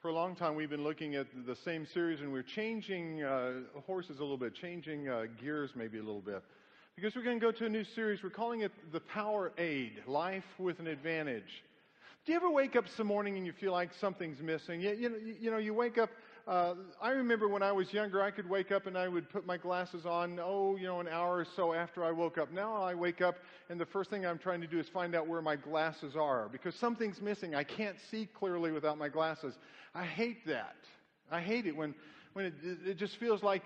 For a long time, we've been looking at the same series and we're changing uh, horses a little bit, changing uh, gears maybe a little bit. Because we're going to go to a new series. We're calling it The Power Aid Life with an Advantage. Do you ever wake up some morning and you feel like something's missing? You, you, you know, you wake up. Uh, I remember when I was younger, I could wake up and I would put my glasses on, oh, you know, an hour or so after I woke up. Now I wake up and the first thing I'm trying to do is find out where my glasses are because something's missing. I can't see clearly without my glasses. I hate that. I hate it when, when it, it just feels like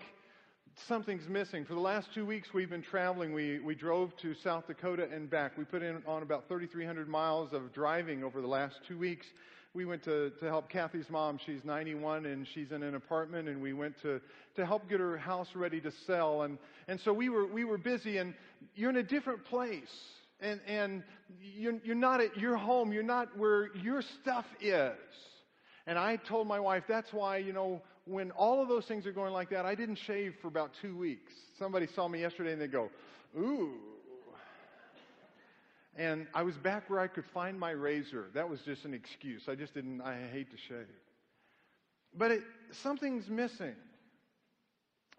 something's missing. For the last two weeks, we've been traveling. We, we drove to South Dakota and back. We put in on about 3,300 miles of driving over the last two weeks. We went to, to help Kathy's mom. She's 91 and she's in an apartment and we went to, to help get her house ready to sell. And, and so we were, we were busy and you're in a different place. And, and you're, you're not at your home. You're not where your stuff is. And I told my wife, that's why, you know, when all of those things are going like that, I didn't shave for about two weeks. Somebody saw me yesterday and they go, ooh. And I was back where I could find my razor. That was just an excuse. I just didn't, I hate to shave. But it, something's missing.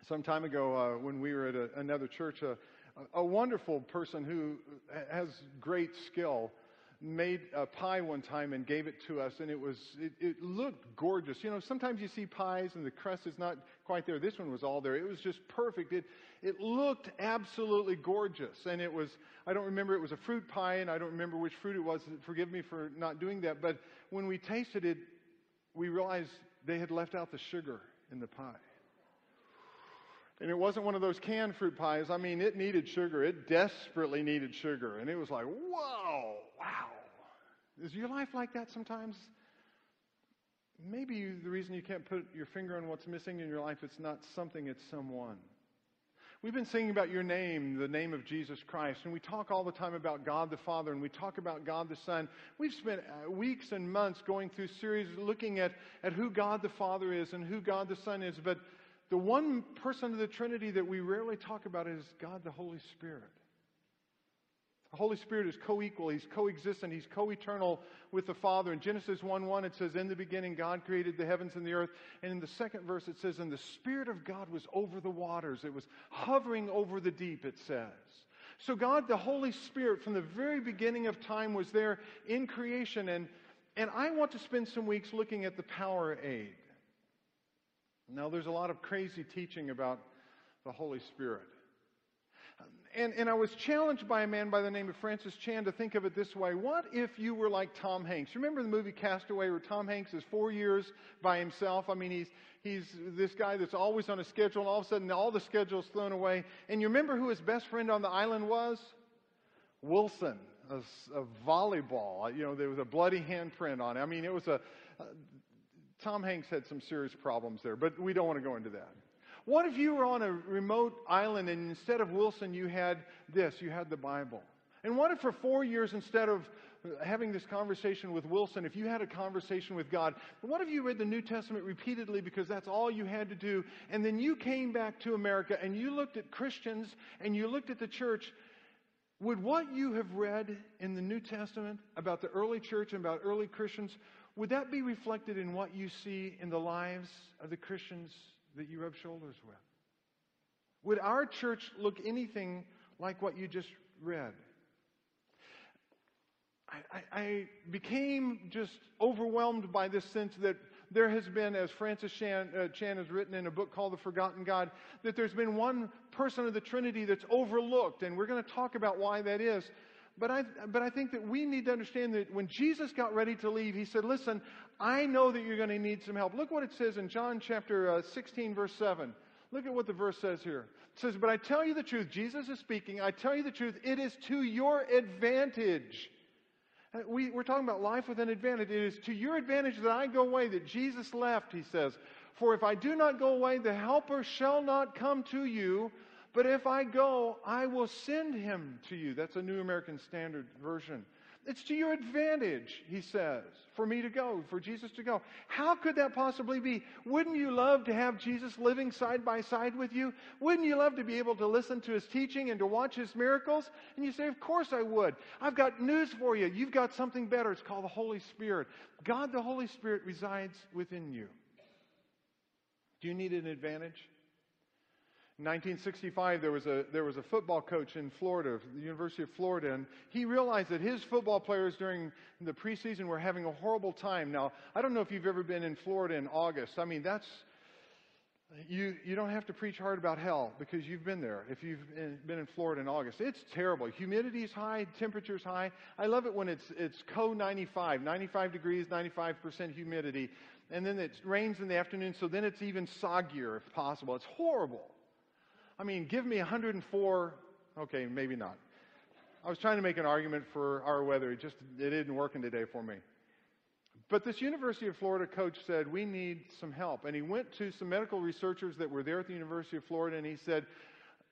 Some time ago, uh, when we were at a, another church, a, a wonderful person who has great skill made a pie one time and gave it to us, and it was it, it, looked gorgeous. You know, sometimes you see pies and the crust is not quite there. This one was all there. It was just perfect. It it looked absolutely gorgeous, and it was. I don't remember it was a fruit pie, and I don't remember which fruit it was. Forgive me for not doing that. But when we tasted it, we realized they had left out the sugar in the pie. And it wasn't one of those canned fruit pies. I mean, it needed sugar. It desperately needed sugar. And it was like, whoa, wow. Is your life like that sometimes? Maybe you, the reason you can't put your finger on what's missing in your life, it's not something, it's someone. We've been singing about your name, the name of Jesus Christ, and we talk all the time about God the Father, and we talk about God the Son. We've spent uh, weeks and months going through series looking at, at who God the Father is and who God the Son is, but the one person of the Trinity that we rarely talk about is God the Holy Spirit. The Holy Spirit is co equal, He's co-existent, He's co eternal with the Father. In Genesis 1 1, it says, In the beginning, God created the heavens and the earth. And in the second verse, it says, And the Spirit of God was over the waters. It was hovering over the deep, it says. So, God, the Holy Spirit, from the very beginning of time, was there in creation. And, and I want to spend some weeks looking at the power aid. Now, there's a lot of crazy teaching about the Holy Spirit. And, and I was challenged by a man by the name of Francis Chan to think of it this way. What if you were like Tom Hanks? Remember the movie Castaway where Tom Hanks is four years by himself? I mean, he's, he's this guy that's always on a schedule, and all of a sudden all the schedule's thrown away. And you remember who his best friend on the island was? Wilson, a, a volleyball. You know, there was a bloody handprint on it. I mean, it was a, uh, Tom Hanks had some serious problems there, but we don't want to go into that. What if you were on a remote island and instead of Wilson, you had this, you had the Bible? And what if for four years, instead of having this conversation with Wilson, if you had a conversation with God, what if you read the New Testament repeatedly because that's all you had to do, and then you came back to America and you looked at Christians and you looked at the church? Would what you have read in the New Testament about the early church and about early Christians, would that be reflected in what you see in the lives of the Christians that you rub shoulders with? Would our church look anything like what you just read? I, I, I became just overwhelmed by this sense that there has been, as Francis Chan, uh, Chan, has written in a book called The Forgotten God, that there's been one person of the Trinity that's overlooked, and we're going to talk about why that is. But I, but I think that we need to understand that when Jesus got ready to leave, he said, Listen, I know that you're going to need some help. Look what it says in John chapter uh, 16, verse 7. Look at what the verse says here. It says, But I tell you the truth, Jesus is speaking, I tell you the truth, it is to your advantage. Uh, we, we're talking about life with an advantage. It is to your advantage that I go away, that Jesus left, he says. For if I do not go away, the Helper shall not come to you. But if I go, I will send him to you. That's a New American Standard Version. It's to your advantage, he says, for me to go, for Jesus to go. How could that possibly be? Wouldn't you love to have Jesus living side by side with you? Wouldn't you love to be able to listen to his teaching and to watch his miracles? And you say, Of course I would. I've got news for you. You've got something better. It's called the Holy Spirit. God, the Holy Spirit, resides within you. Do you need an advantage? In 1965, there was, a, there was a football coach in Florida, the University of Florida, and he realized that his football players during the preseason were having a horrible time. Now, I don't know if you've ever been in Florida in August. I mean, that's, you, you don't have to preach hard about hell because you've been there if you've been in Florida in August. It's terrible. Humidity's high, temperature's high. I love it when it's, it's co 95, 95 degrees, 95% humidity. And then it rains in the afternoon, so then it's even soggier if possible. It's horrible. I mean, give me 104. Okay, maybe not. I was trying to make an argument for our weather. It just it isn't working today for me. But this University of Florida coach said, We need some help. And he went to some medical researchers that were there at the University of Florida and he said,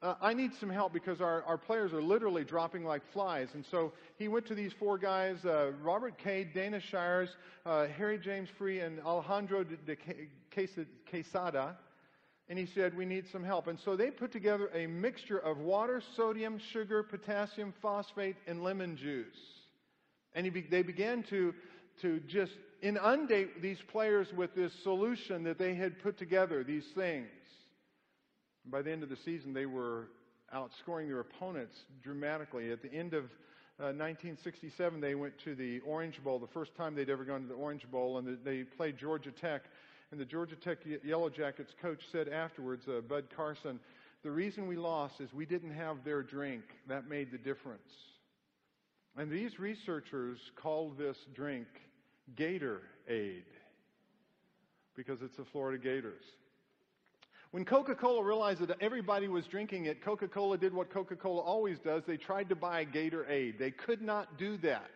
uh, I need some help because our, our players are literally dropping like flies. And so he went to these four guys uh, Robert Cade, Dana Shires, uh, Harry James Free, and Alejandro de, de Quesada and he said, We need some help. And so they put together a mixture of water, sodium, sugar, potassium, phosphate, and lemon juice. And be, they began to, to just inundate these players with this solution that they had put together, these things. And by the end of the season, they were outscoring their opponents dramatically. At the end of uh, 1967, they went to the Orange Bowl, the first time they'd ever gone to the Orange Bowl, and they played Georgia Tech. And the Georgia Tech Yellow Jackets coach said afterwards, uh, Bud Carson, the reason we lost is we didn't have their drink. That made the difference. And these researchers called this drink Gator Aid because it's the Florida Gators. When Coca Cola realized that everybody was drinking it, Coca Cola did what Coca Cola always does. They tried to buy Gatorade. They could not do that.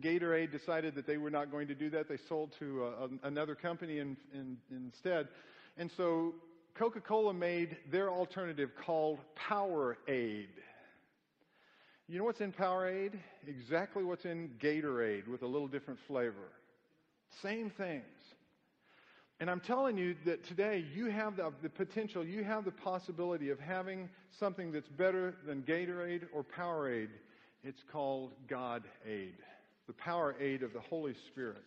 Gatorade decided that they were not going to do that. They sold to uh, another company in, in, instead. And so Coca Cola made their alternative called Powerade. You know what's in Powerade? Exactly what's in Gatorade with a little different flavor. Same things. And I'm telling you that today you have the, the, potential, you have the possibility of having something that's better than Gatorade or Powerade. It's called God Aid the power aid of the Holy Spirit.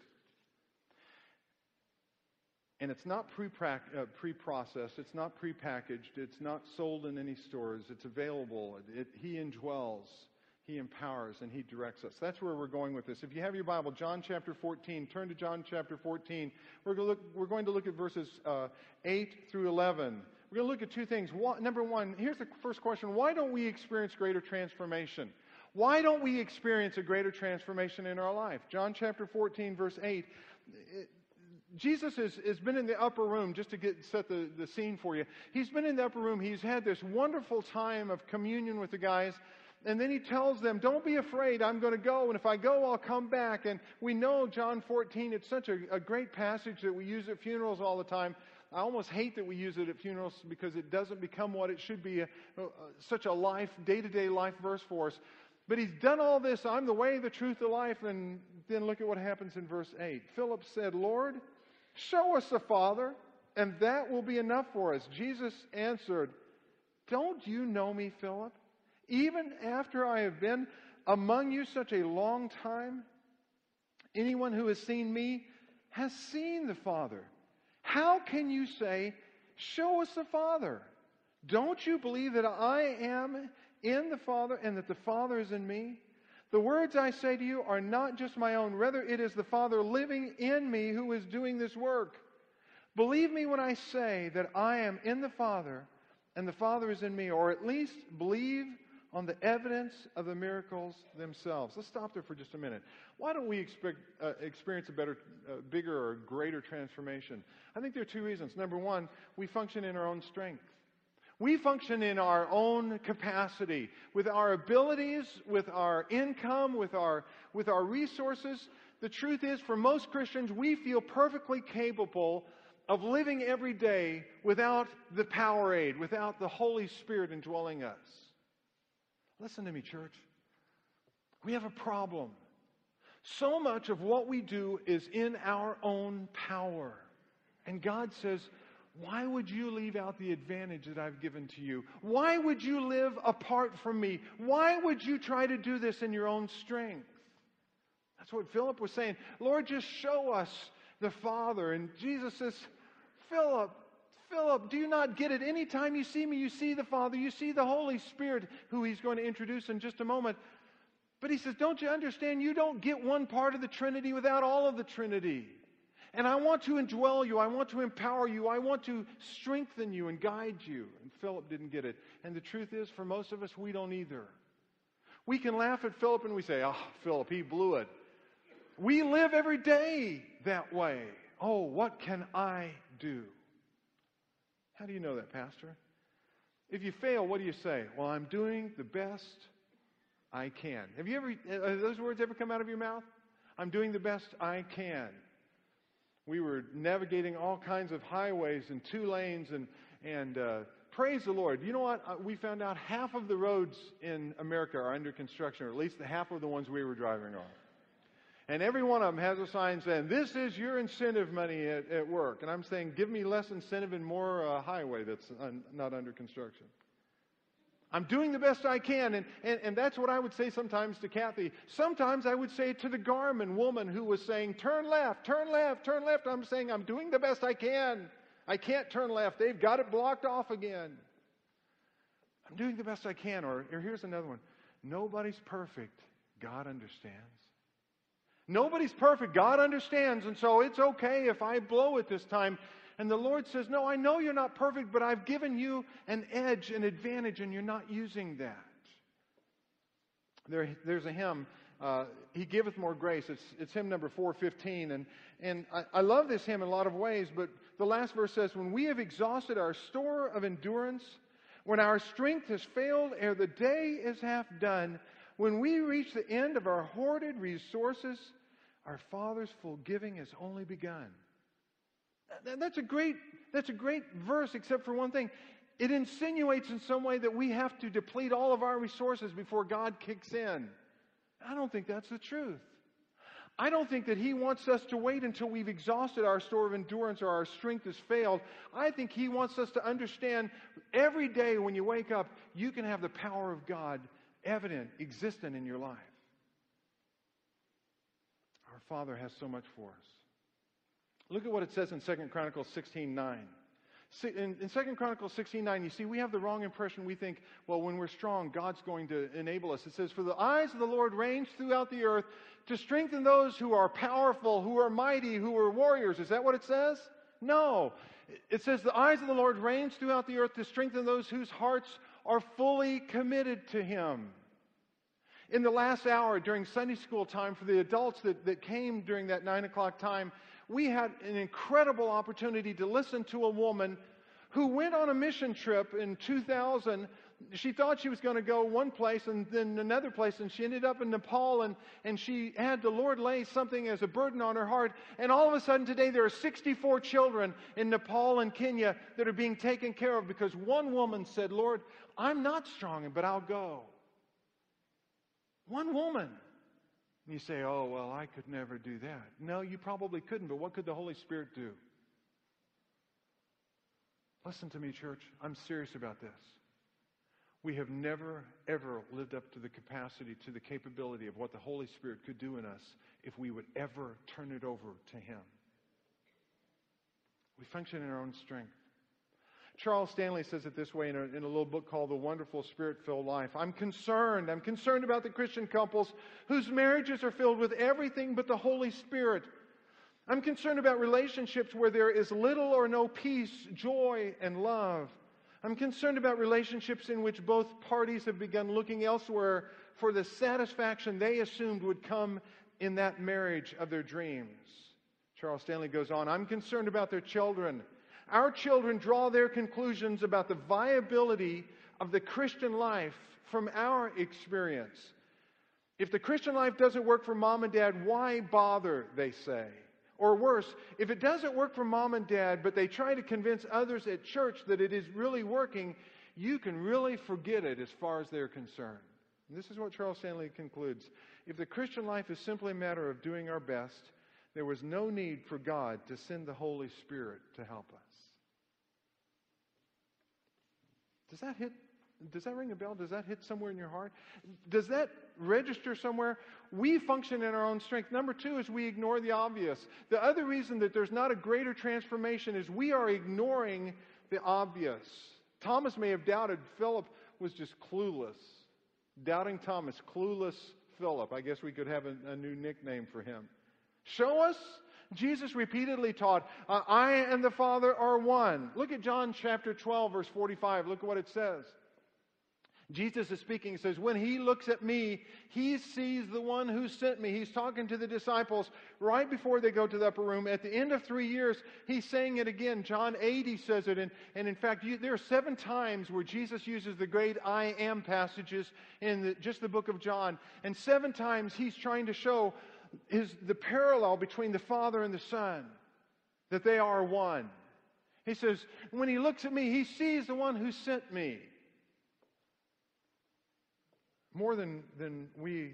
And it's not uh, pre-processed, it's not pre-packaged, it's not sold in any stores. It's available. It, it, he indwells, he empowers, and he directs us. That's where we're going with this. If you have your Bible, John chapter 14, turn to John chapter 14. We're going to look, we're going to look at verses uh, 8 through 11. We're going to look at two things. One, number one, here's the first question Why don't we experience greater transformation? Why don't we experience a greater transformation in our life? John chapter 14, verse 8. It, Jesus has, has been in the upper room, just to get, set the, the scene for you. He's been in the upper room. He's had this wonderful time of communion with the guys. And then he tells them, Don't be afraid. I'm going to go. And if I go, I'll come back. And we know John 14, it's such a, a great passage that we use at funerals all the time. I almost hate that we use it at funerals because it doesn't become what it should be a, a, such a life, day to day life verse for us. But he's done all this. I'm the way, the truth, the life. And then look at what happens in verse 8. Philip said, Lord, show us the Father, and that will be enough for us. Jesus answered, Don't you know me, Philip? Even after I have been among you such a long time, anyone who has seen me has seen the Father. How can you say, Show us the Father? Don't you believe that I am in the Father and that the Father is in me? The words I say to you are not just my own, rather, it is the Father living in me who is doing this work. Believe me when I say that I am in the Father and the Father is in me, or at least believe on the evidence of the miracles themselves. Let's stop there for just a minute. Why don't we expect, uh, experience a better, uh, bigger, or greater transformation? I think there are two reasons. Number one, we function in our own strength. We function in our own capacity, with our abilities, with our income, with our, with our resources. The truth is, for most Christians, we feel perfectly capable of living every day without the power aid, without the Holy Spirit indwelling us. Listen to me, church. We have a problem. So much of what we do is in our own power. And God says, why would you leave out the advantage that I've given to you? Why would you live apart from me? Why would you try to do this in your own strength? That's what Philip was saying. Lord, just show us the Father. And Jesus says, Philip, Philip, do you not get it? Anytime you see me, you see the Father, you see the Holy Spirit, who he's going to introduce in just a moment. But he says, Don't you understand? You don't get one part of the Trinity without all of the Trinity. And I want to indwell you. I want to empower you. I want to strengthen you and guide you. And Philip didn't get it. And the truth is, for most of us, we don't either. We can laugh at Philip and we say, Oh, Philip, he blew it. We live every day that way. Oh, what can I do? How do you know that, Pastor? If you fail, what do you say? Well, I'm doing the best I can. Have you ever, have those words ever come out of your mouth? I'm doing the best I can we were navigating all kinds of highways and two lanes and, and uh, praise the Lord. You know what? Uh, we found out half of the roads in America are under construction, or at least the half of the ones we were driving on. And every one of them has a sign saying, This is your incentive money at, at work. And I'm saying, Give me less incentive and more uh, highway that's un- not under construction. I'm doing the best I can. And, and, and that's what I would say sometimes to Kathy. Sometimes I would say to the Garmin woman who was saying, turn left, turn left, turn left. I'm saying, I'm doing the best I can. I can't turn left. They've got it blocked off again. I'm doing the best I can. Or, or here's another one nobody's perfect. God understands. Nobody's perfect. God understands. And so it's okay if I blow it this time. And the Lord says, No, I know you're not perfect, but I've given you an edge, an advantage, and you're not using that. There, there's a hymn, uh, He Giveth More Grace. It's, it's hymn number 415. And, and I, I love this hymn in a lot of ways, but the last verse says, When we have exhausted our store of endurance, when our strength has failed ere the day is half done, when we reach the end of our hoarded resources, our Father's full giving has only begun. That's a great, that's a great verse, except for one thing. It insinuates in some way that we have to deplete all of our resources before God kicks in. I don't think that's the truth. I don't think that He wants us to wait until we've exhausted our store of endurance or our strength has failed. I think He wants us to understand every day when you wake up, you can have the power of God evident, existent in your life. Our Father has so much for us. Look at what it says in 2 Chronicles 16 9. In, in 2 Chronicles 16 9, you see, we have the wrong impression. We think, well, when we're strong, God's going to enable us. It says, For the eyes of the Lord range throughout the earth to strengthen those who are powerful, who are mighty, who are warriors. Is that what it says? No. It says, The eyes of the Lord range throughout the earth to strengthen those whose hearts are fully committed to Him. In the last hour during Sunday school time for the adults that, that came during that 9 o'clock time, we had an incredible opportunity to listen to a woman who went on a mission trip in 2000. She thought she was going to go one place and then another place, and she ended up in Nepal, and, and she had the Lord lay something as a burden on her heart. And all of a sudden, today, there are 64 children in Nepal and Kenya that are being taken care of because one woman said, Lord, I'm not strong, but I'll go. One woman. And you say, oh, well, I could never do that. No, you probably couldn't, but what could the Holy Spirit do? Listen to me, church. I'm serious about this. We have never, ever lived up to the capacity, to the capability of what the Holy Spirit could do in us if we would ever turn it over to Him. We function in our own strength. Charles Stanley says it this way in a, in a little book called The Wonderful Spirit Filled Life. I'm concerned. I'm concerned about the Christian couples whose marriages are filled with everything but the Holy Spirit. I'm concerned about relationships where there is little or no peace, joy, and love. I'm concerned about relationships in which both parties have begun looking elsewhere for the satisfaction they assumed would come in that marriage of their dreams. Charles Stanley goes on I'm concerned about their children our children draw their conclusions about the viability of the Christian life from our experience. If the Christian life doesn't work for mom and dad, why bother, they say. Or worse, if it doesn't work for mom and dad, but they try to convince others at church that it is really working, you can really forget it as far as they're concerned. And this is what Charles Stanley concludes. If the Christian life is simply a matter of doing our best, there was no need for God to send the Holy Spirit to help us. Does that hit? Does that ring a bell? Does that hit somewhere in your heart? Does that register somewhere? We function in our own strength. Number two is we ignore the obvious. The other reason that there's not a greater transformation is we are ignoring the obvious. Thomas may have doubted. Philip was just clueless. Doubting Thomas, clueless Philip. I guess we could have a, a new nickname for him. Show us. Jesus repeatedly taught, uh, I and the Father are one. Look at John chapter 12, verse 45. Look at what it says. Jesus is speaking. He says, When he looks at me, he sees the one who sent me. He's talking to the disciples right before they go to the upper room. At the end of three years, he's saying it again. John 8, he says it. And, and in fact, you, there are seven times where Jesus uses the great I am passages in the, just the book of John. And seven times he's trying to show his, the parallel between the Father and the Son, that they are one. He says, When he looks at me, he sees the one who sent me more than, than we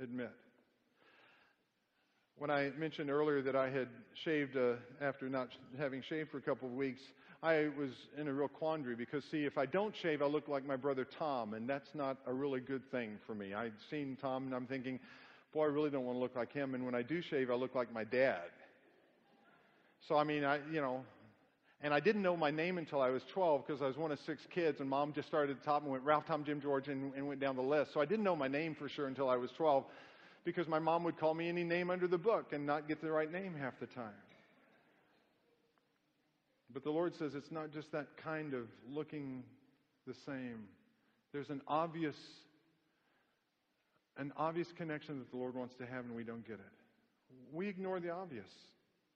admit. When I mentioned earlier that I had shaved uh, after not having shaved for a couple of weeks, I was in a real quandary because, see, if I don't shave, I look like my brother Tom, and that's not a really good thing for me. I'd seen Tom, and I'm thinking, boy, I really don't want to look like him. And when I do shave, I look like my dad. So, I mean, I, you know, and I didn't know my name until I was 12 because I was one of six kids, and mom just started at the top and went Ralph, Tom, Jim, George, and, and went down the list. So I didn't know my name for sure until I was 12 because my mom would call me any name under the book and not get the right name half the time. But the Lord says it's not just that kind of looking the same. There's an obvious an obvious connection that the Lord wants to have and we don't get it. We ignore the obvious.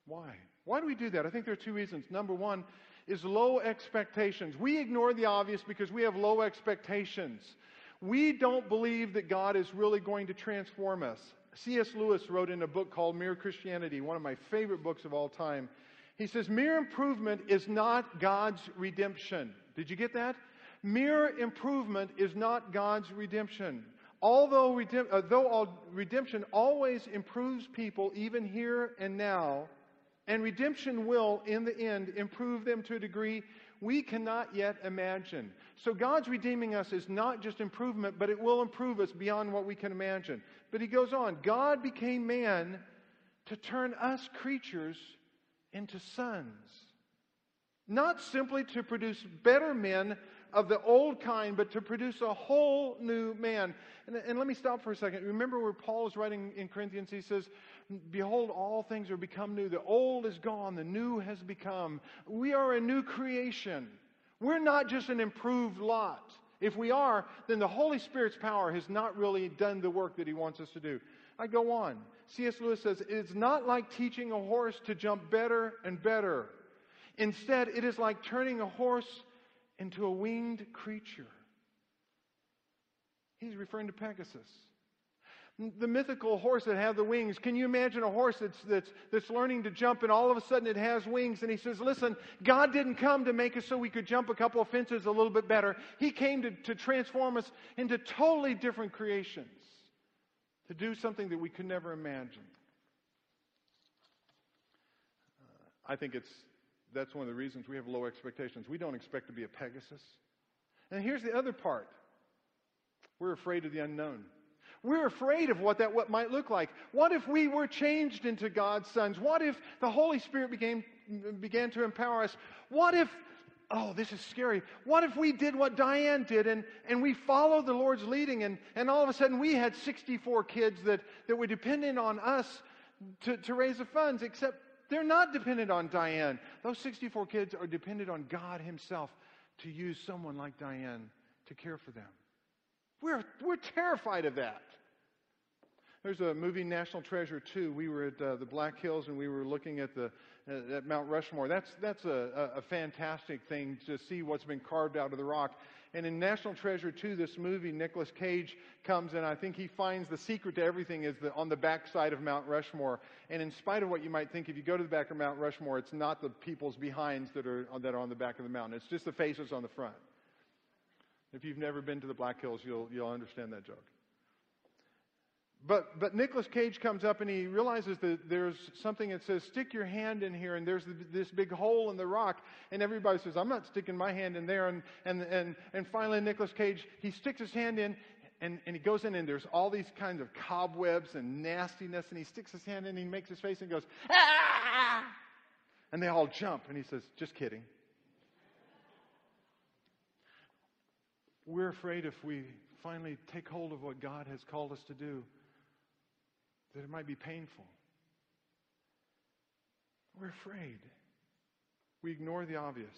Why? Why do we do that? I think there are two reasons. Number one is low expectations. We ignore the obvious because we have low expectations. We don't believe that God is really going to transform us. C.S. Lewis wrote in a book called Mere Christianity, one of my favorite books of all time. He says, Mere improvement is not God's redemption. Did you get that? Mere improvement is not God's redemption. Although redemp- uh, though all redemption always improves people, even here and now, and redemption will, in the end, improve them to a degree we cannot yet imagine. So God's redeeming us is not just improvement, but it will improve us beyond what we can imagine. But he goes on God became man to turn us creatures into sons. Not simply to produce better men of the old kind, but to produce a whole new man. And, and, let me stop for a second. Remember where Paul is writing in Corinthians, he says, Behold, all things are become new. The old is gone, the new has become. We are a new creation. We're not just an improved lot. If we are, then the Holy Spirit's power has not really done the work that He wants us to do. I go on. C.S. Lewis says, It's not like teaching a horse to jump better and better. Instead, it is like turning a horse into a winged creature. He's referring to Pegasus the mythical horse that had the wings. Can you imagine a horse that's, that's, that's learning to jump and all of a sudden it has wings? And he says, Listen, God didn't come to make us so we could jump a couple of fences a little bit better. He came to, to transform us into totally different creations, to do something that we could never imagine. Uh, I think it's, that's one of the reasons we have low expectations. We don't expect to be a Pegasus. And here's the other part we're afraid of the unknown. We're afraid of what that what might look like. What if we were changed into God's sons? What if the Holy Spirit became, began to empower us? What if, oh, this is scary. What if we did what Diane did and, and we followed the Lord's leading and, and all of a sudden we had 64 kids that, that were dependent on us to, to raise the funds, except they're not dependent on Diane. Those 64 kids are dependent on God Himself to use someone like Diane to care for them. We're, we're terrified of that. There's a movie, National Treasure 2. We were at uh, the Black Hills and we were looking at the uh, at Mount Rushmore. That's that's a, a, fantastic thing to see what's been carved out of the rock. And in National Treasure 2, this movie, Nicolas Cage comes and I think he finds the secret to everything is the, on the backside of Mount Rushmore. And in spite of what you might think, if you go to the back of Mount Rushmore, it's not the people's behinds that are that are on the back of the mountain. It's just the faces on the front. If you've never been to the Black Hills, you'll, you'll understand that joke. But, but Nicolas Cage comes up and he realizes that there's something that says, stick your hand in here, and there's this big hole in the rock. And everybody says, I'm not sticking my hand in there. And, and, and, and finally, Nicolas Cage, he sticks his hand in, and, and he goes in, and there's all these kinds of cobwebs and nastiness. And he sticks his hand in, and he makes his face and goes, ah! And they all jump. And he says, just kidding. We're afraid if we finally take hold of what God has called us to do, that it might be painful. We're afraid. We ignore the obvious.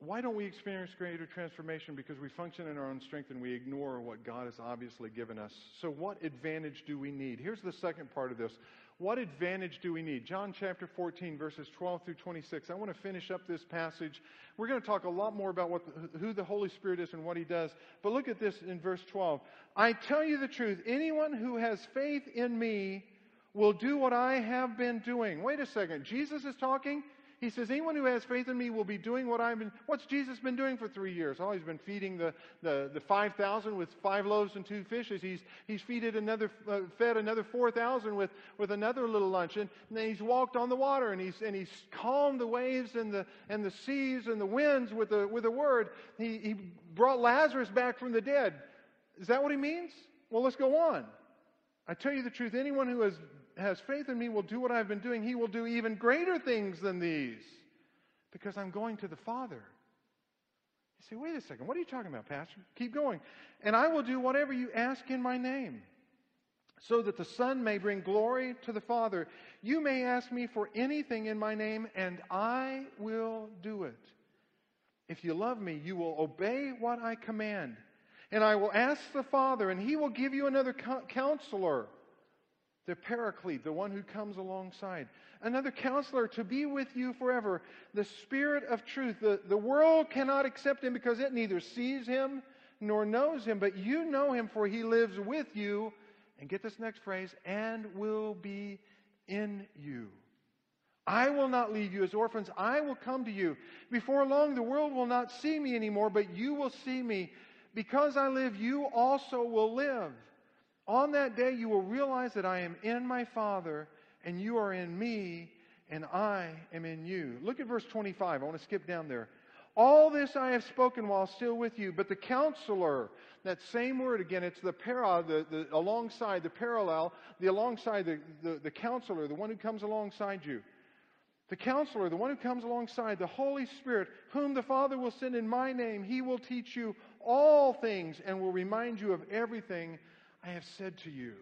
Why don't we experience greater transformation? Because we function in our own strength and we ignore what God has obviously given us. So, what advantage do we need? Here's the second part of this. What advantage do we need? John chapter 14, verses 12 through 26. I want to finish up this passage. We're going to talk a lot more about what, who the Holy Spirit is and what He does. But look at this in verse 12. I tell you the truth anyone who has faith in me will do what I have been doing. Wait a second. Jesus is talking? He says, anyone who has faith in me will be doing what I've been, what's Jesus been doing for three years? Oh, he's been feeding the, the, the 5,000 with five loaves and two fishes. He's, he's feeded another, uh, fed another 4,000 with, with another little lunch. And, and then he's walked on the water and he's, and he's calmed the waves and the, and the seas and the winds with the, with a word. He, he brought Lazarus back from the dead. Is that what he means? Well, let's go on. I tell you the truth, anyone who has has faith in me will do what I've been doing. He will do even greater things than these because I'm going to the Father. You say, wait a second, what are you talking about, Pastor? Keep going. And I will do whatever you ask in my name so that the Son may bring glory to the Father. You may ask me for anything in my name, and I will do it. If you love me, you will obey what I command. And I will ask the Father, and he will give you another counselor the paraclete, the one who comes alongside. Another counselor to be with you forever, the Spirit of truth. The, the world cannot accept him because it neither sees him nor knows him, but you know him, for he lives with you. And get this next phrase, and will be in you. I will not leave you as orphans. I will come to you. Before long, the world will not see me anymore, but you will see me. Because I live, you also will live. On that day, you will realize that I am in my Father, and you are in me, and I am in you. Look at verse 25. I want to skip down there. All this I have spoken while still with you, but the counselor, that same word again, it's the para, the, the alongside, the parallel, the alongside, the, the, the counselor, the one who comes alongside you. The counselor, the one who comes alongside, the Holy Spirit, whom the Father will send in my name, he will teach you all things and will remind you of everything I have said to you.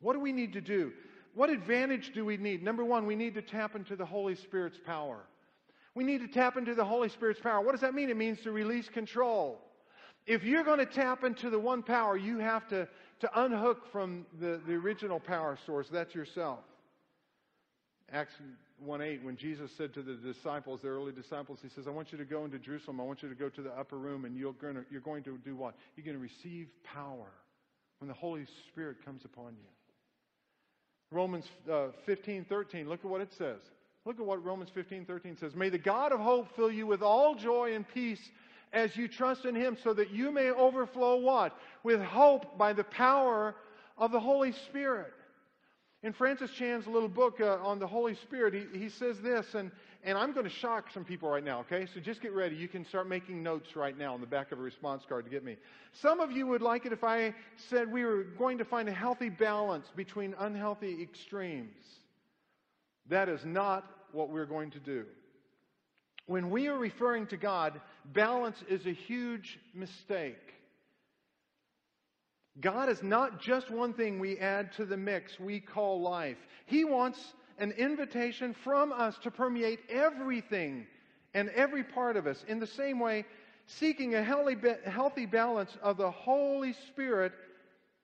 What do we need to do? What advantage do we need? Number one, we need to tap into the Holy Spirit's power. We need to tap into the Holy Spirit's power. What does that mean? It means to release control. If you're going to tap into the one power, you have to, to unhook from the, the original power source. That's yourself. Acts 1 8, when Jesus said to the disciples, the early disciples, He says, I want you to go into Jerusalem. I want you to go to the upper room, and you're going to, you're going to do what? You're going to receive power when the Holy Spirit comes upon you. Romans uh, 15, 13, look at what it says. Look at what Romans 15, 13 says. May the God of hope fill you with all joy and peace as you trust in him so that you may overflow what? With hope by the power of the Holy Spirit. In Francis Chan's little book uh, on the Holy Spirit, he, he says this, and, and I'm going to shock some people right now, okay? So just get ready. You can start making notes right now on the back of a response card to get me. Some of you would like it if I said we were going to find a healthy balance between unhealthy extremes. That is not what we're going to do. When we are referring to God, balance is a huge mistake. God is not just one thing we add to the mix we call life. He wants an invitation from us to permeate everything and every part of us. In the same way, seeking a healthy balance of the Holy Spirit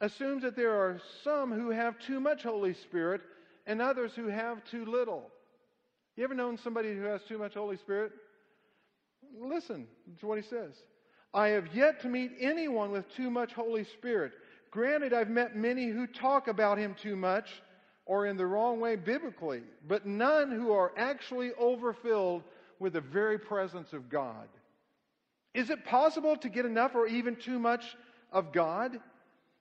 assumes that there are some who have too much Holy Spirit and others who have too little. You ever known somebody who has too much Holy Spirit? Listen to what he says. I have yet to meet anyone with too much Holy Spirit. Granted, I've met many who talk about him too much or in the wrong way biblically, but none who are actually overfilled with the very presence of God. Is it possible to get enough or even too much of God?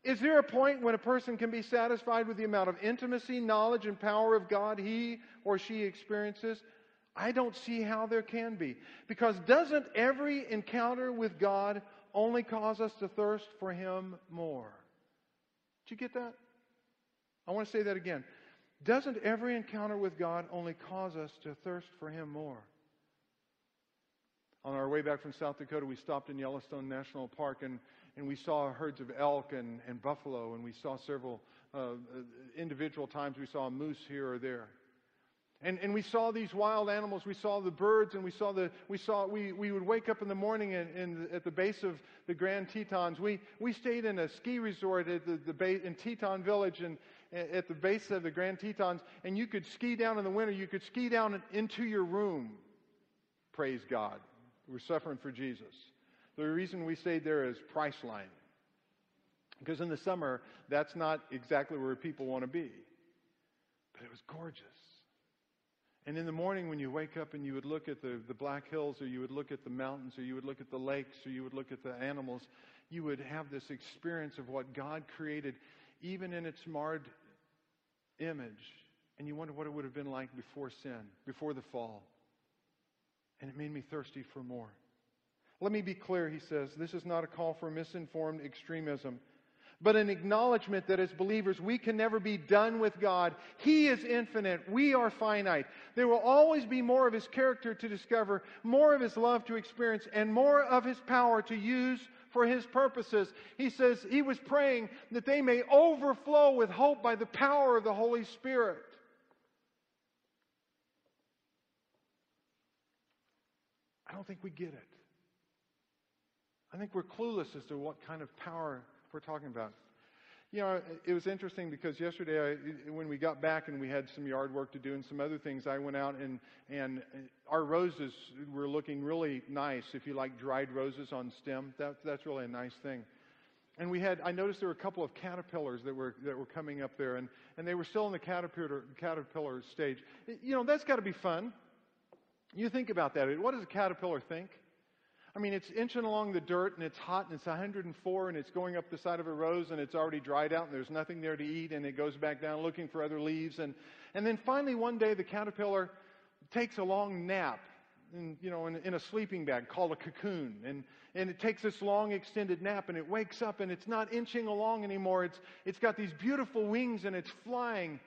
Is there a point when a person can be satisfied with the amount of intimacy, knowledge, and power of God he or she experiences? I don't see how there can be. Because doesn't every encounter with God only cause us to thirst for Him more? You get that? I want to say that again. Doesn't every encounter with God only cause us to thirst for Him more? On our way back from South Dakota, we stopped in Yellowstone National Park and, and we saw herds of elk and, and buffalo, and we saw several uh, individual times we saw a moose here or there. And, and we saw these wild animals. We saw the birds, and we saw the we saw we, we would wake up in the morning in, in at the base of the Grand Tetons. We we stayed in a ski resort at the, the base, in Teton Village, and at the base of the Grand Tetons, and you could ski down in the winter. You could ski down into your room. Praise God. We're suffering for Jesus. The reason we stayed there is Priceline. Because in the summer, that's not exactly where people want to be. But it was gorgeous. And in the morning, when you wake up and you would look at the, the Black Hills, or you would look at the mountains, or you would look at the lakes, or you would look at the animals, you would have this experience of what God created, even in its marred image. And you wonder what it would have been like before sin, before the fall. And it made me thirsty for more. Let me be clear, he says. This is not a call for misinformed extremism but an acknowledgement that as believers we can never be done with God. He is infinite. We are finite. There will always be more of His character to discover, more of His love to experience, and more of His power to use for His purposes. He says He was praying that they may overflow with hope by the power of the Holy Spirit. I don't think we get it. I think we're clueless as to what kind of power we're talking about. You know, it was interesting because yesterday, I, when we got back and we had some yard work to do and some other things, I went out and, and our roses were looking really nice. If you like dried roses on stem, that, that's really a nice thing. And we had, I noticed there were a couple of caterpillars that were, that were coming up there, and, and they were still in the caterpillar, caterpillar stage. You know, that's got to be fun. You think about that. What does a caterpillar think? I mean, it's inching along the dirt and it's hot and it's 104 and it's going up the side of a rose and it's already dried out and there's nothing there to eat and it goes back down looking for other leaves. And, and then finally one day the caterpillar takes a long nap in, you know, in, in a sleeping bag called a cocoon. And, and it takes this long extended nap and it wakes up and it's not inching along anymore. It's, it's got these beautiful wings and it's flying.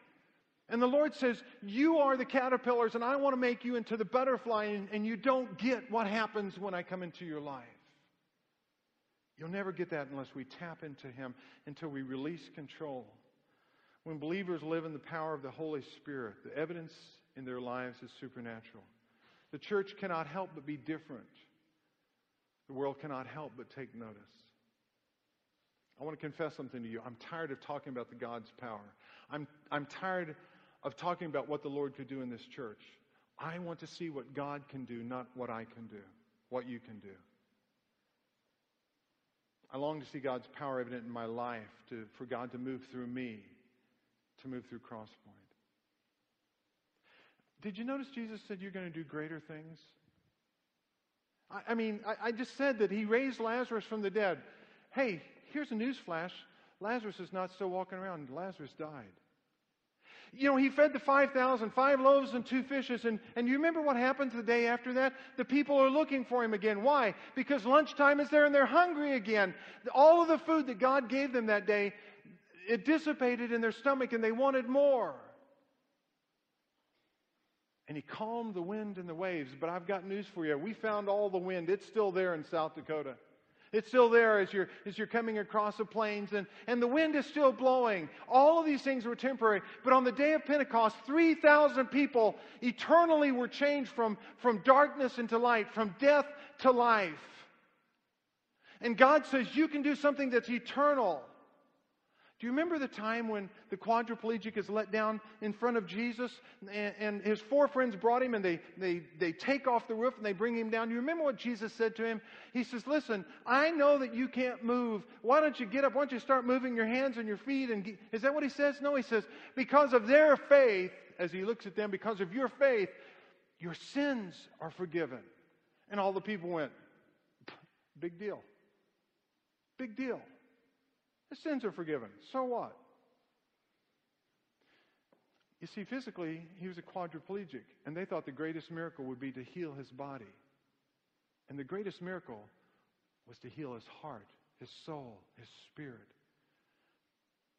And the Lord says, You are the caterpillars, and I want to make you into the butterfly, and, and, you don't get what happens when I come into your life. You'll never get that unless we tap into Him, until we release control. When believers live in the power of the Holy Spirit, the evidence in their lives is supernatural. The church cannot help but be different. The world cannot help but take notice. I want to confess something to you. I'm tired of talking about the God's power. I'm, I'm tired of talking about what the Lord could do in this church. I want to see what God can do, not what I can do, what you can do. I long to see God's power evident in my life, to, for God to move through me, to move through Crosspoint. Did you notice Jesus said you're going to do greater things? I, I mean, I, I just said that he raised Lazarus from the dead. Hey, here's a news flash Lazarus is not still walking around. Lazarus died. You know, he fed the 5,000, five loaves and two fishes. And, and you remember what happens the day after that? The people are looking for him again. Why? Because lunchtime is there and they're hungry again. All of the food that God gave them that day, it dissipated in their stomach and they wanted more. And he calmed the wind and the waves. But I've got news for you. We found all the wind. It's still there in South Dakota. It's still there as you're, as you're coming across the plains, and, and the wind is still blowing. All of these things were temporary. But on the day of Pentecost, 3,000 people eternally were changed from, from darkness into light, from death to life. And God says, You can do something that's eternal. Do you remember the time when the quadriplegic is let down in front of Jesus and, and, his four friends brought him and they, they, they take off the roof and they bring him down? Do you remember what Jesus said to him? He says, Listen, I know that you can't move. Why don't you get up? Why don't you start moving your hands and your feet? And get... Is that what he says? No, he says, Because of their faith, as he looks at them, because of your faith, your sins are forgiven. And all the people went, Big deal. Big deal. His sins are forgiven. So what? You see, physically, he was a quadriplegic, and they thought the greatest miracle would be to heal his body. And the greatest miracle was to heal his heart, his soul, his spirit,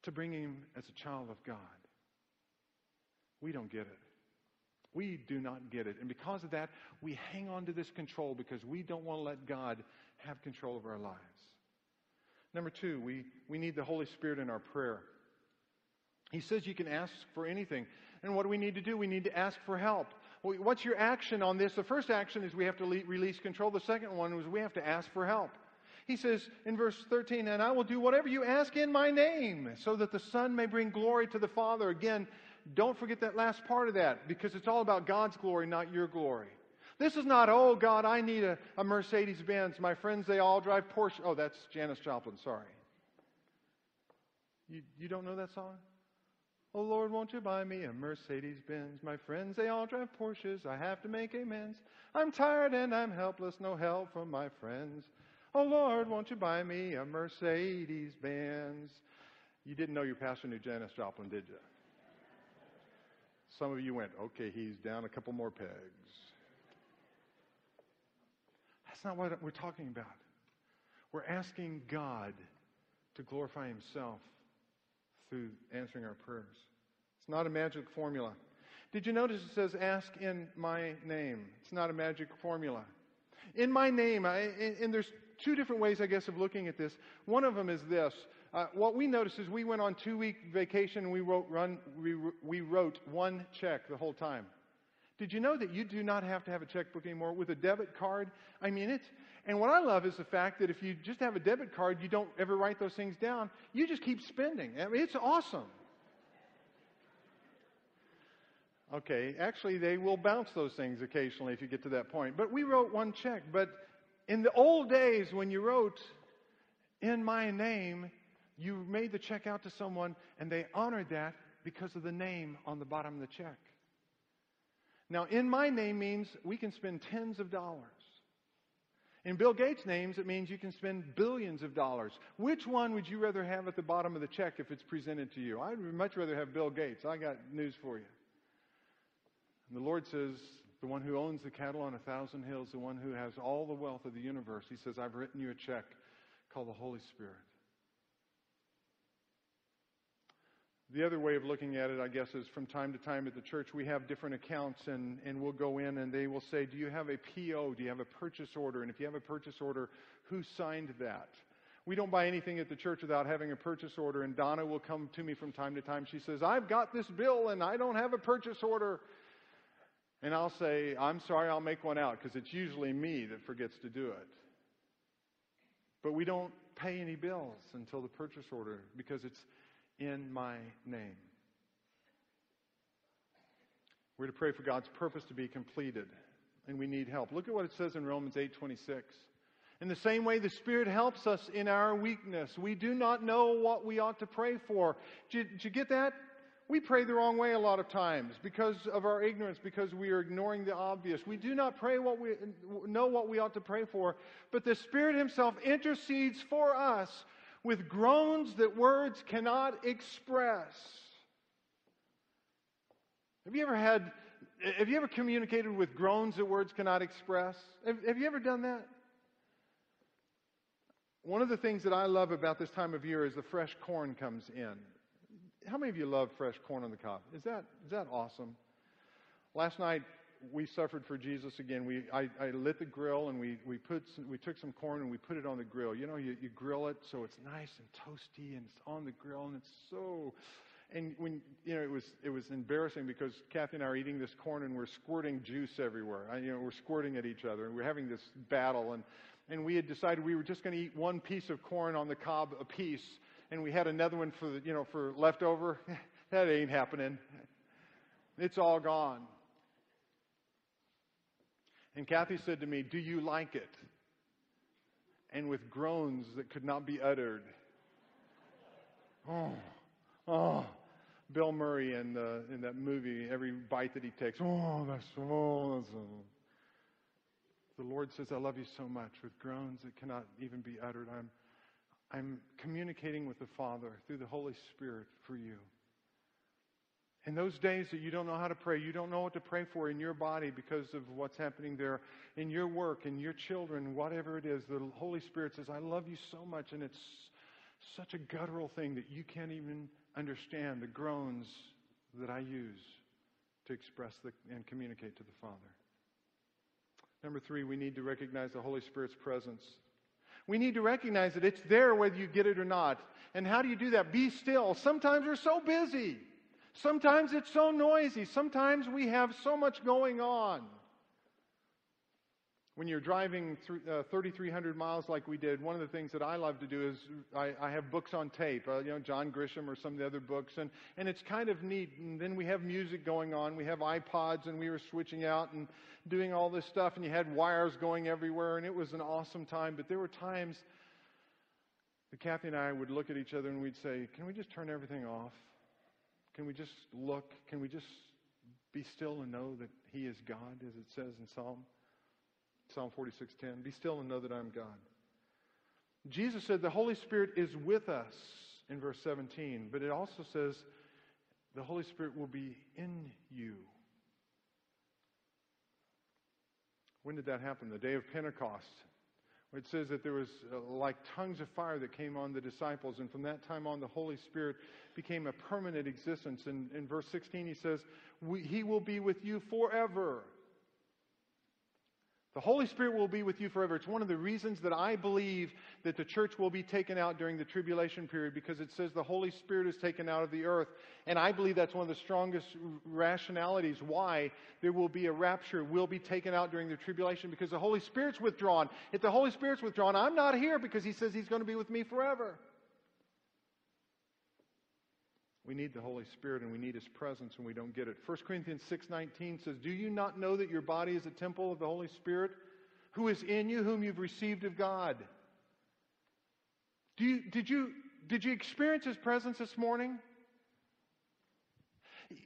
to bring him as a child of God. We don't get it. We do not get it. And because of that, we hang on to this control because we don't want to let God have control of our lives. Number two, we, we need the Holy Spirit in our prayer. He says you can ask for anything. And what do we need to do? We need to ask for help. What's your action on this? The first action is we have to release control. The second one is we have to ask for help. He says in verse 13, And I will do whatever you ask in my name, so that the Son may bring glory to the Father. Again, don't forget that last part of that because it's all about God's glory, not your glory. This is not, oh God, I need a, a Mercedes Benz. My friends, they all drive Porsche. Oh, that's Janis Joplin, sorry. You, you don't know that song? Oh Lord, won't you buy me a Mercedes Benz? My friends, they all drive Porsches. I have to make amends. I'm tired and I'm helpless, no help from my friends. Oh Lord, won't you buy me a Mercedes Benz? You didn't know your pastor knew Janis Joplin, did you? Some of you went, okay, he's down a couple more pegs. Not what we're talking about. We're asking God to glorify Himself through answering our prayers. It's not a magic formula. Did you notice it says, ask in my name? It's not a magic formula. In my name, I, and, and there's two different ways, I guess, of looking at this. One of them is this uh, what we noticed is we went on two week vacation and we wrote, run, we, we wrote one check the whole time. Did you know that you do not have to have a checkbook anymore with a debit card? I mean, it's, and what I love is the fact that if you just have a debit card, you don't ever write those things down. You just keep spending. I mean, it's awesome. Okay, actually, they will bounce those things occasionally if you get to that point. But we wrote one check. But in the old days, when you wrote in my name, you made the check out to someone and they honored that because of the name on the bottom of the check. Now, in my name means we can spend tens of dollars. In Bill Gates' names, it means you can spend billions of dollars. Which one would you rather have at the bottom of the check if it's presented to you? I'd much rather have Bill Gates. I got news for you. And the Lord says, the one who owns the cattle on a thousand hills, the one who has all the wealth of the universe, He says, I've written you a check called the Holy Spirit. The other way of looking at it, I guess, is from time to time at the church, we have different accounts, and, and we'll go in and they will say, Do you have a PO? Do you have a purchase order? And if you have a purchase order, who signed that? We don't buy anything at the church without having a purchase order, and Donna will come to me from time to time. She says, I've got this bill and I don't have a purchase order. And I'll say, I'm sorry, I'll make one out because it's usually me that forgets to do it. But we don't pay any bills until the purchase order because it's in my name. We're to pray for God's purpose to be completed, and we need help. Look at what it says in Romans 8:26. In the same way, the Spirit helps us in our weakness. We do not know what we ought to pray for. Did, did you get that? We pray the wrong way a lot of times because of our ignorance, because we are ignoring the obvious. We do not pray what we know what we ought to pray for, but the Spirit Himself intercedes for us with groans that words cannot express. Have you ever had, have you ever communicated with groans that words cannot express? Have, have you ever done that? One of the things that I love about this time of year is the fresh corn comes in. How many of you love fresh corn on the cob? Is that, is that awesome? Last night, we suffered for Jesus again. We, I, I lit the grill and we, we, put some, we took some corn and we put it on the grill. You know, you, you grill it so it's nice and toasty and it's on the grill and it's so. And when you know, it was it was embarrassing because Kathy and I are eating this corn and we're squirting juice everywhere. I, you know, we're squirting at each other and we're having this battle. And and we had decided we were just going to eat one piece of corn on the cob a piece, and we had another one for the, you know for leftover. that ain't happening. It's all gone. And Kathy said to me, Do you like it? And with groans that could not be uttered. Oh, oh. Bill Murray in, the, in that movie, every bite that he takes, oh, that's, oh, that's, oh. The Lord says, I love you so much with groans that cannot even be uttered. I'm, I'm communicating with the Father through the Holy Spirit for you. In those days that you don't know how to pray, you don't know what to pray for in your body because of what's happening there in your work, in your children, whatever it is, the Holy Spirit says, I love you so much, and it's such a guttural thing that you can't even understand the groans that I use to express the, and communicate to the Father. Number three, we need to recognize the Holy Spirit's presence. We need to recognize that it's there whether you get it or not. And how do you do that? Be still. Sometimes we're so busy. Sometimes it's so noisy. Sometimes we have so much going on. When you're driving through, uh, 3,300 miles like we did, one of the things that I love to do is I, I have books on tape, uh, you know, John Grisham or some of the other books, and, and it's kind of neat. And then we have music going on. We have iPods, and we were switching out and doing all this stuff, and you had wires going everywhere, and it was an awesome time. But there were times that Kathy and I would look at each other and we'd say, Can we just turn everything off? Can we just look? Can we just be still and know that He is God, as it says in Psalm? Psalm 46:10. Be still and know that I'm God. Jesus said the Holy Spirit is with us in verse 17, but it also says the Holy Spirit will be in you. When did that happen? The day of Pentecost. It says that there was uh, like tongues of fire that came on the disciples, and from that time on, the Holy Spirit became a permanent existence. And in verse 16, he says, He will be with you forever. The Holy Spirit will be with you forever. It's one of the reasons that I believe that the church will be taken out during the tribulation period because it says the Holy Spirit is taken out of the earth. And I believe that's one of the strongest rationalities why there will be a rapture, will be taken out during the tribulation because the Holy Spirit's withdrawn. If the Holy Spirit's withdrawn, I'm not here because He says He's going to be with me forever. We need the Holy Spirit and we need His presence and we don't get it. 1 Corinthians 6.19 says, Do you not know that your body is a temple of the Holy Spirit who is in you, whom you've received of God? Do you, did, you, did you experience His presence this morning?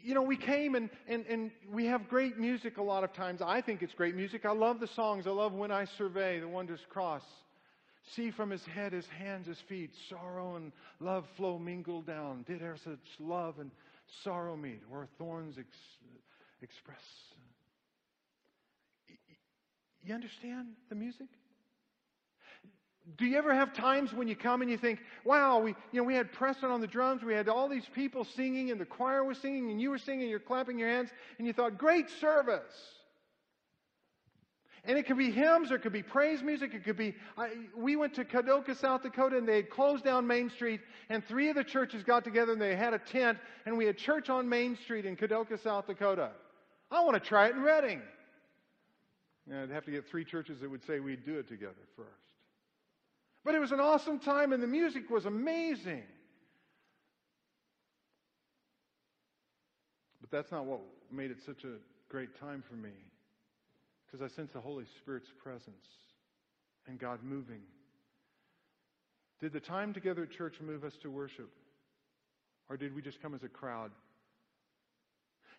You know, we came and, and, and we have great music a lot of times. I think it's great music. I love the songs. I love When I Survey, The Wondrous Cross. See from his head, his hands, his feet, sorrow and love flow mingled down. Did ever such love and sorrow meet, or thorns ex- express? You understand the music? Do you ever have times when you come and you think, wow, we, you know, we had Preston on the drums, we had all these people singing, and the choir was singing, and you were singing, and you're clapping your hands, and you thought, great service. And it could be hymns, or it could be praise music. It could be. I, we went to Kadoka, South Dakota, and they had closed down Main Street, and three of the churches got together and they had a tent, and we had church on Main Street in Kadoka, South Dakota. I want to try it in Redding. Yeah, I'd have to get three churches that would say we'd do it together first. But it was an awesome time, and the music was amazing. But that's not what made it such a great time for me because I sense the Holy Spirit's presence and God moving. Did the time together at church move us to worship? Or did we just come as a crowd?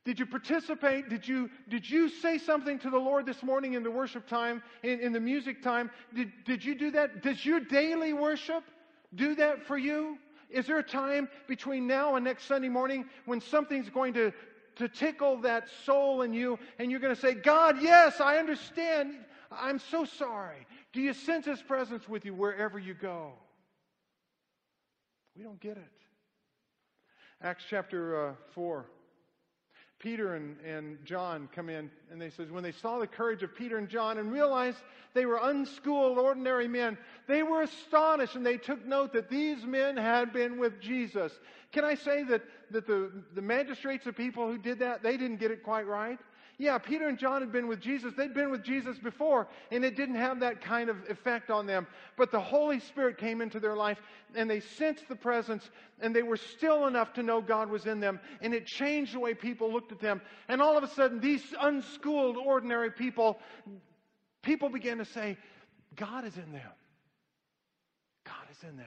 Did you participate? Did you, did you say something to the Lord this morning in the worship time, in, in the music time? Did, did you do that? Does your daily worship do that for you? Is there a time between now and next Sunday morning when something's going to to tickle that soul in you, and you're going to say, God, yes, I understand. I'm so sorry. Do you sense His presence with you wherever you go? We don't get it. Acts chapter uh, 4. Peter and, and John come in, and they says when they saw the courage of Peter and John and realized they were unschooled, ordinary men, they were astonished and they took note that these men had been with Jesus. Can I say that, that the, the magistrates, the people who did that, they didn't get it quite right? Yeah, Peter and John had been with Jesus. They'd been with Jesus before, and it didn't have that kind of effect on them. But the Holy Spirit came into their life, and they sensed the presence, and they were still enough to know God was in them. And it changed the way people looked at them. And all of a sudden, these unschooled, ordinary people, people began to say, God is in them. God is in them.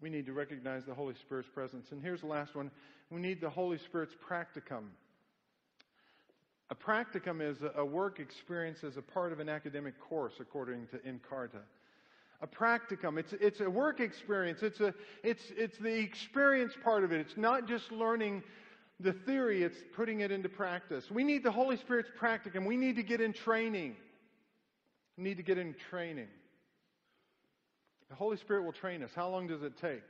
We need to recognize the Holy Spirit's presence. And here's the last one we need the Holy Spirit's practicum. A practicum is a work experience as a part of an academic course, according to Encarta. a practicum. It's, it's a work experience. It's, a, it's, it's the experience part of it. It's not just learning the theory, it's putting it into practice. We need the Holy Spirit's practicum. We need to get in training. We need to get in training. The Holy Spirit will train us. How long does it take?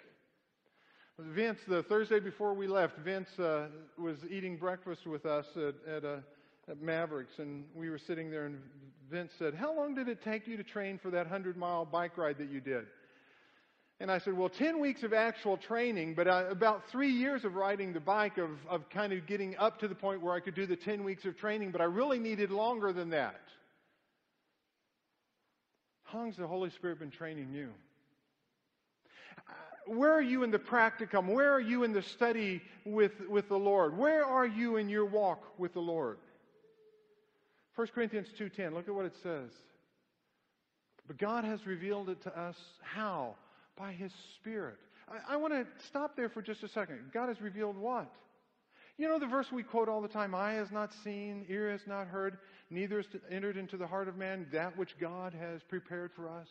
Vince, the Thursday before we left, Vince uh, was eating breakfast with us at, at, uh, at Mavericks, and we were sitting there, and Vince said, How long did it take you to train for that 100 mile bike ride that you did? And I said, Well, 10 weeks of actual training, but uh, about three years of riding the bike, of, of kind of getting up to the point where I could do the 10 weeks of training, but I really needed longer than that. How long has the Holy Spirit been training you? where are you in the practicum? Where are you in the study with, with the Lord? Where are you in your walk with the Lord? 1 Corinthians 2.10, look at what it says. But God has revealed it to us how? By His Spirit. I, I want to stop there for just a second. God has revealed what? You know the verse we quote all the time eye has not seen, ear has not heard, neither has entered into the heart of man that which God has prepared for us.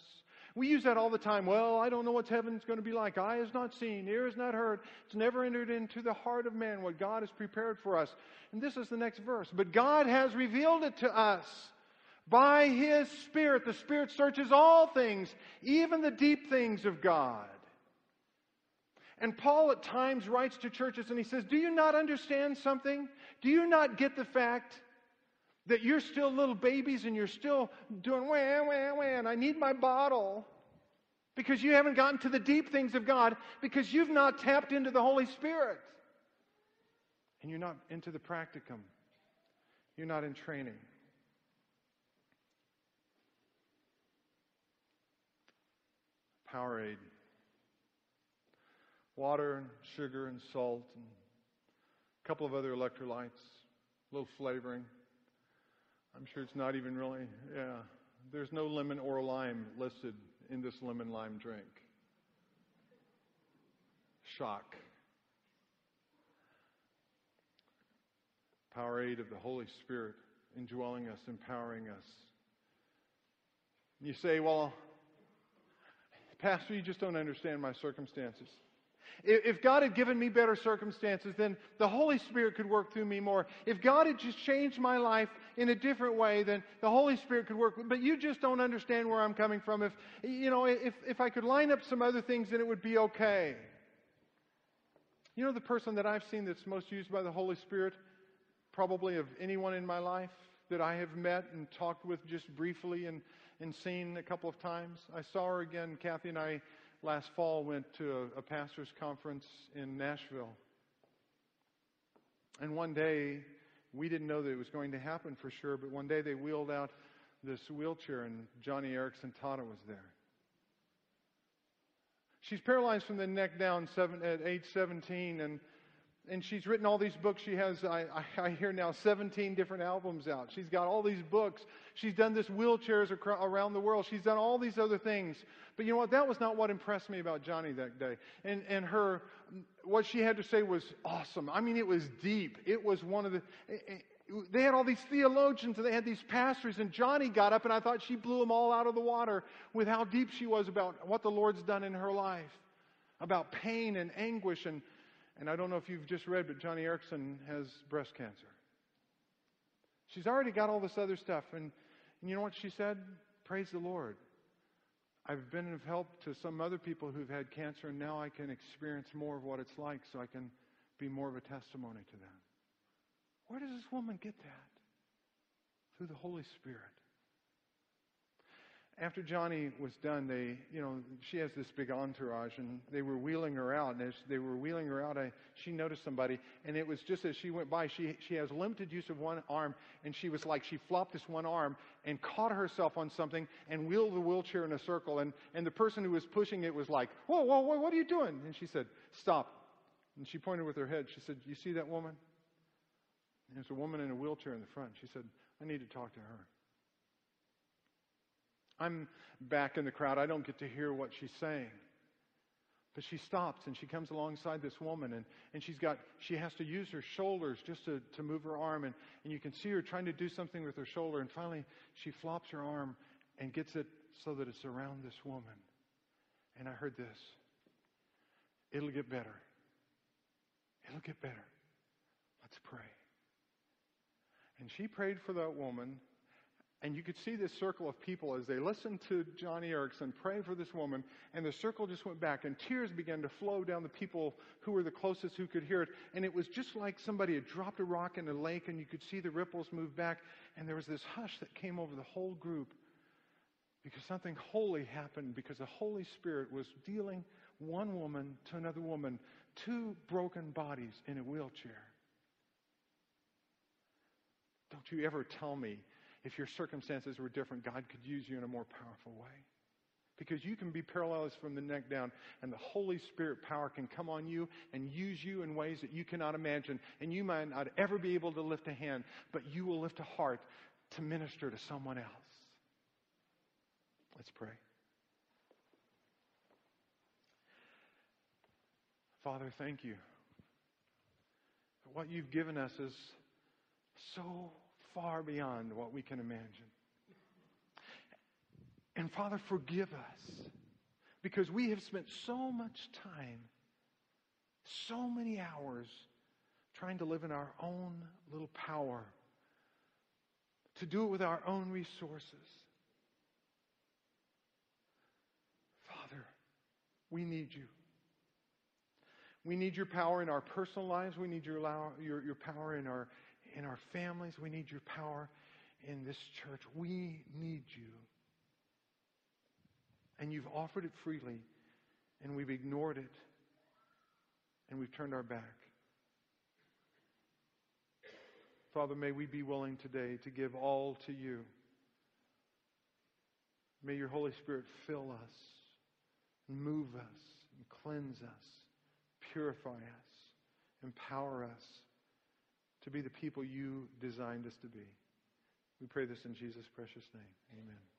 We use that all the time. Well, I don't know what heaven's going to be like. Eye has not seen, ear has not heard. It's never entered into the heart of man what God has prepared for us. And this is the next verse. But God has revealed it to us by His Spirit. The Spirit searches all things, even the deep things of God. And Paul at times writes to churches and he says, Do you not understand something? Do you not get the fact that you're still little babies and you're still doing wah, wah, wah, and I need my bottle because you haven't gotten to the deep things of God because you've not tapped into the Holy Spirit. And you're not into the practicum. You're not in training. Powerade. Water and sugar and salt and a couple of other electrolytes, a little flavoring. I'm sure it's not even really, yeah. There's no lemon or lime listed in this lemon lime drink. Shock. Powerade of the Holy Spirit indwelling us, empowering us. You say, well, Pastor, you just don't understand my circumstances. If God had given me better circumstances, then the Holy Spirit could work through me more. If God had just changed my life in a different way, than the Holy Spirit could work. But you just don't understand where I'm coming from. If, you know, if, if I could line up some other things, then it would be okay. You know the person that I've seen that's most used by the Holy Spirit, probably of anyone in my life that I have met and talked with just briefly and, and seen a couple of times? I saw her again, Kathy and I last fall went to a, a pastor's conference in Nashville. And one day, we didn't know that it was going to happen for sure, but one day they wheeled out this wheelchair and Joni Eareckson Tada was there. She's paralyzed from the neck down seven, at age 17, and and she's written all these books. She has, I, I, hear now, 17 different albums out. She's got all these books. She's done this wheelchairs around the world. She's done all these other things. But you know what? That was not what impressed me about Joni that day. And, and her, what she had to say was awesome. I mean, it was deep. It was one of the, eh, eh, they had all these theologians and they had these pastors, and Joni got up, and I thought she blew them all out of the water with how deep she was about what the Lord's done in her life, about pain and anguish and and I don't know if you've just read, but Joni Eareckson has breast cancer. She's already got all this other stuff. And, and you know what she said? Praise the Lord. I've been of help to some other people who've had cancer, and now I can experience more of what it's like so I can be more of a testimony to them. Where does this woman get that? Through the Holy Spirit after Joni was done, they, you know, she has this big entourage, and they were wheeling her out. And as they were wheeling her out, I, she noticed somebody, and it was just as she went by. She she has limited use of one arm, and she was like she flopped this one arm and caught herself on something and wheeled the wheelchair in a circle. And and the person who was pushing it was like, whoa, whoa, whoa, what are you doing? And she said, stop. And she pointed with her head. She said, you see that woman? And there's a woman in a wheelchair in the front. She said, I need to talk to her. I'm back in the crowd. I don't get to hear what she's saying. But she stops and she comes alongside this woman and, and she's got she has to use her shoulders just to, to move her arm and, and you can see her trying to do something with her shoulder and finally she flops her arm and gets it so that it's around this woman. And I heard this it'll get better. It'll get better. Let's pray. And she prayed for that woman. And you could see this circle of people as they listened to Joni Eareckson pray for this woman, and the circle just went back, and tears began to flow down the people who were the closest who could hear it. And it was just like somebody had dropped a rock in a lake, and you could see the ripples move back, and there was this hush that came over the whole group because something holy happened, because the Holy Spirit was dealing one woman to another woman, two broken bodies in a wheelchair. Don't you ever tell me if your circumstances were different, God could use you in a more powerful way. Because you can be paralyzed from the neck down, and the Holy Spirit power can come on you and use you in ways that you cannot imagine. And you might not ever be able to lift a hand, but you will lift a heart to minister to someone else. Let's pray. Father, thank you. What you've given us is so far beyond what we can imagine. And Father, forgive us because we have spent so much time, so many hours trying to live in our own little power, to do it with our own resources. Father, we need you. We need your power in our personal lives. We need your, your, your power in our, in our families. We need your power in this church. We need you. And you've offered it freely, and we've ignored it, and we've turned our back. Father, may we be willing today to give all to you. May your Holy Spirit fill us, move us, and cleanse us, purify us, empower us to be the people you designed us to be. We pray this in Jesus' precious name. Amen.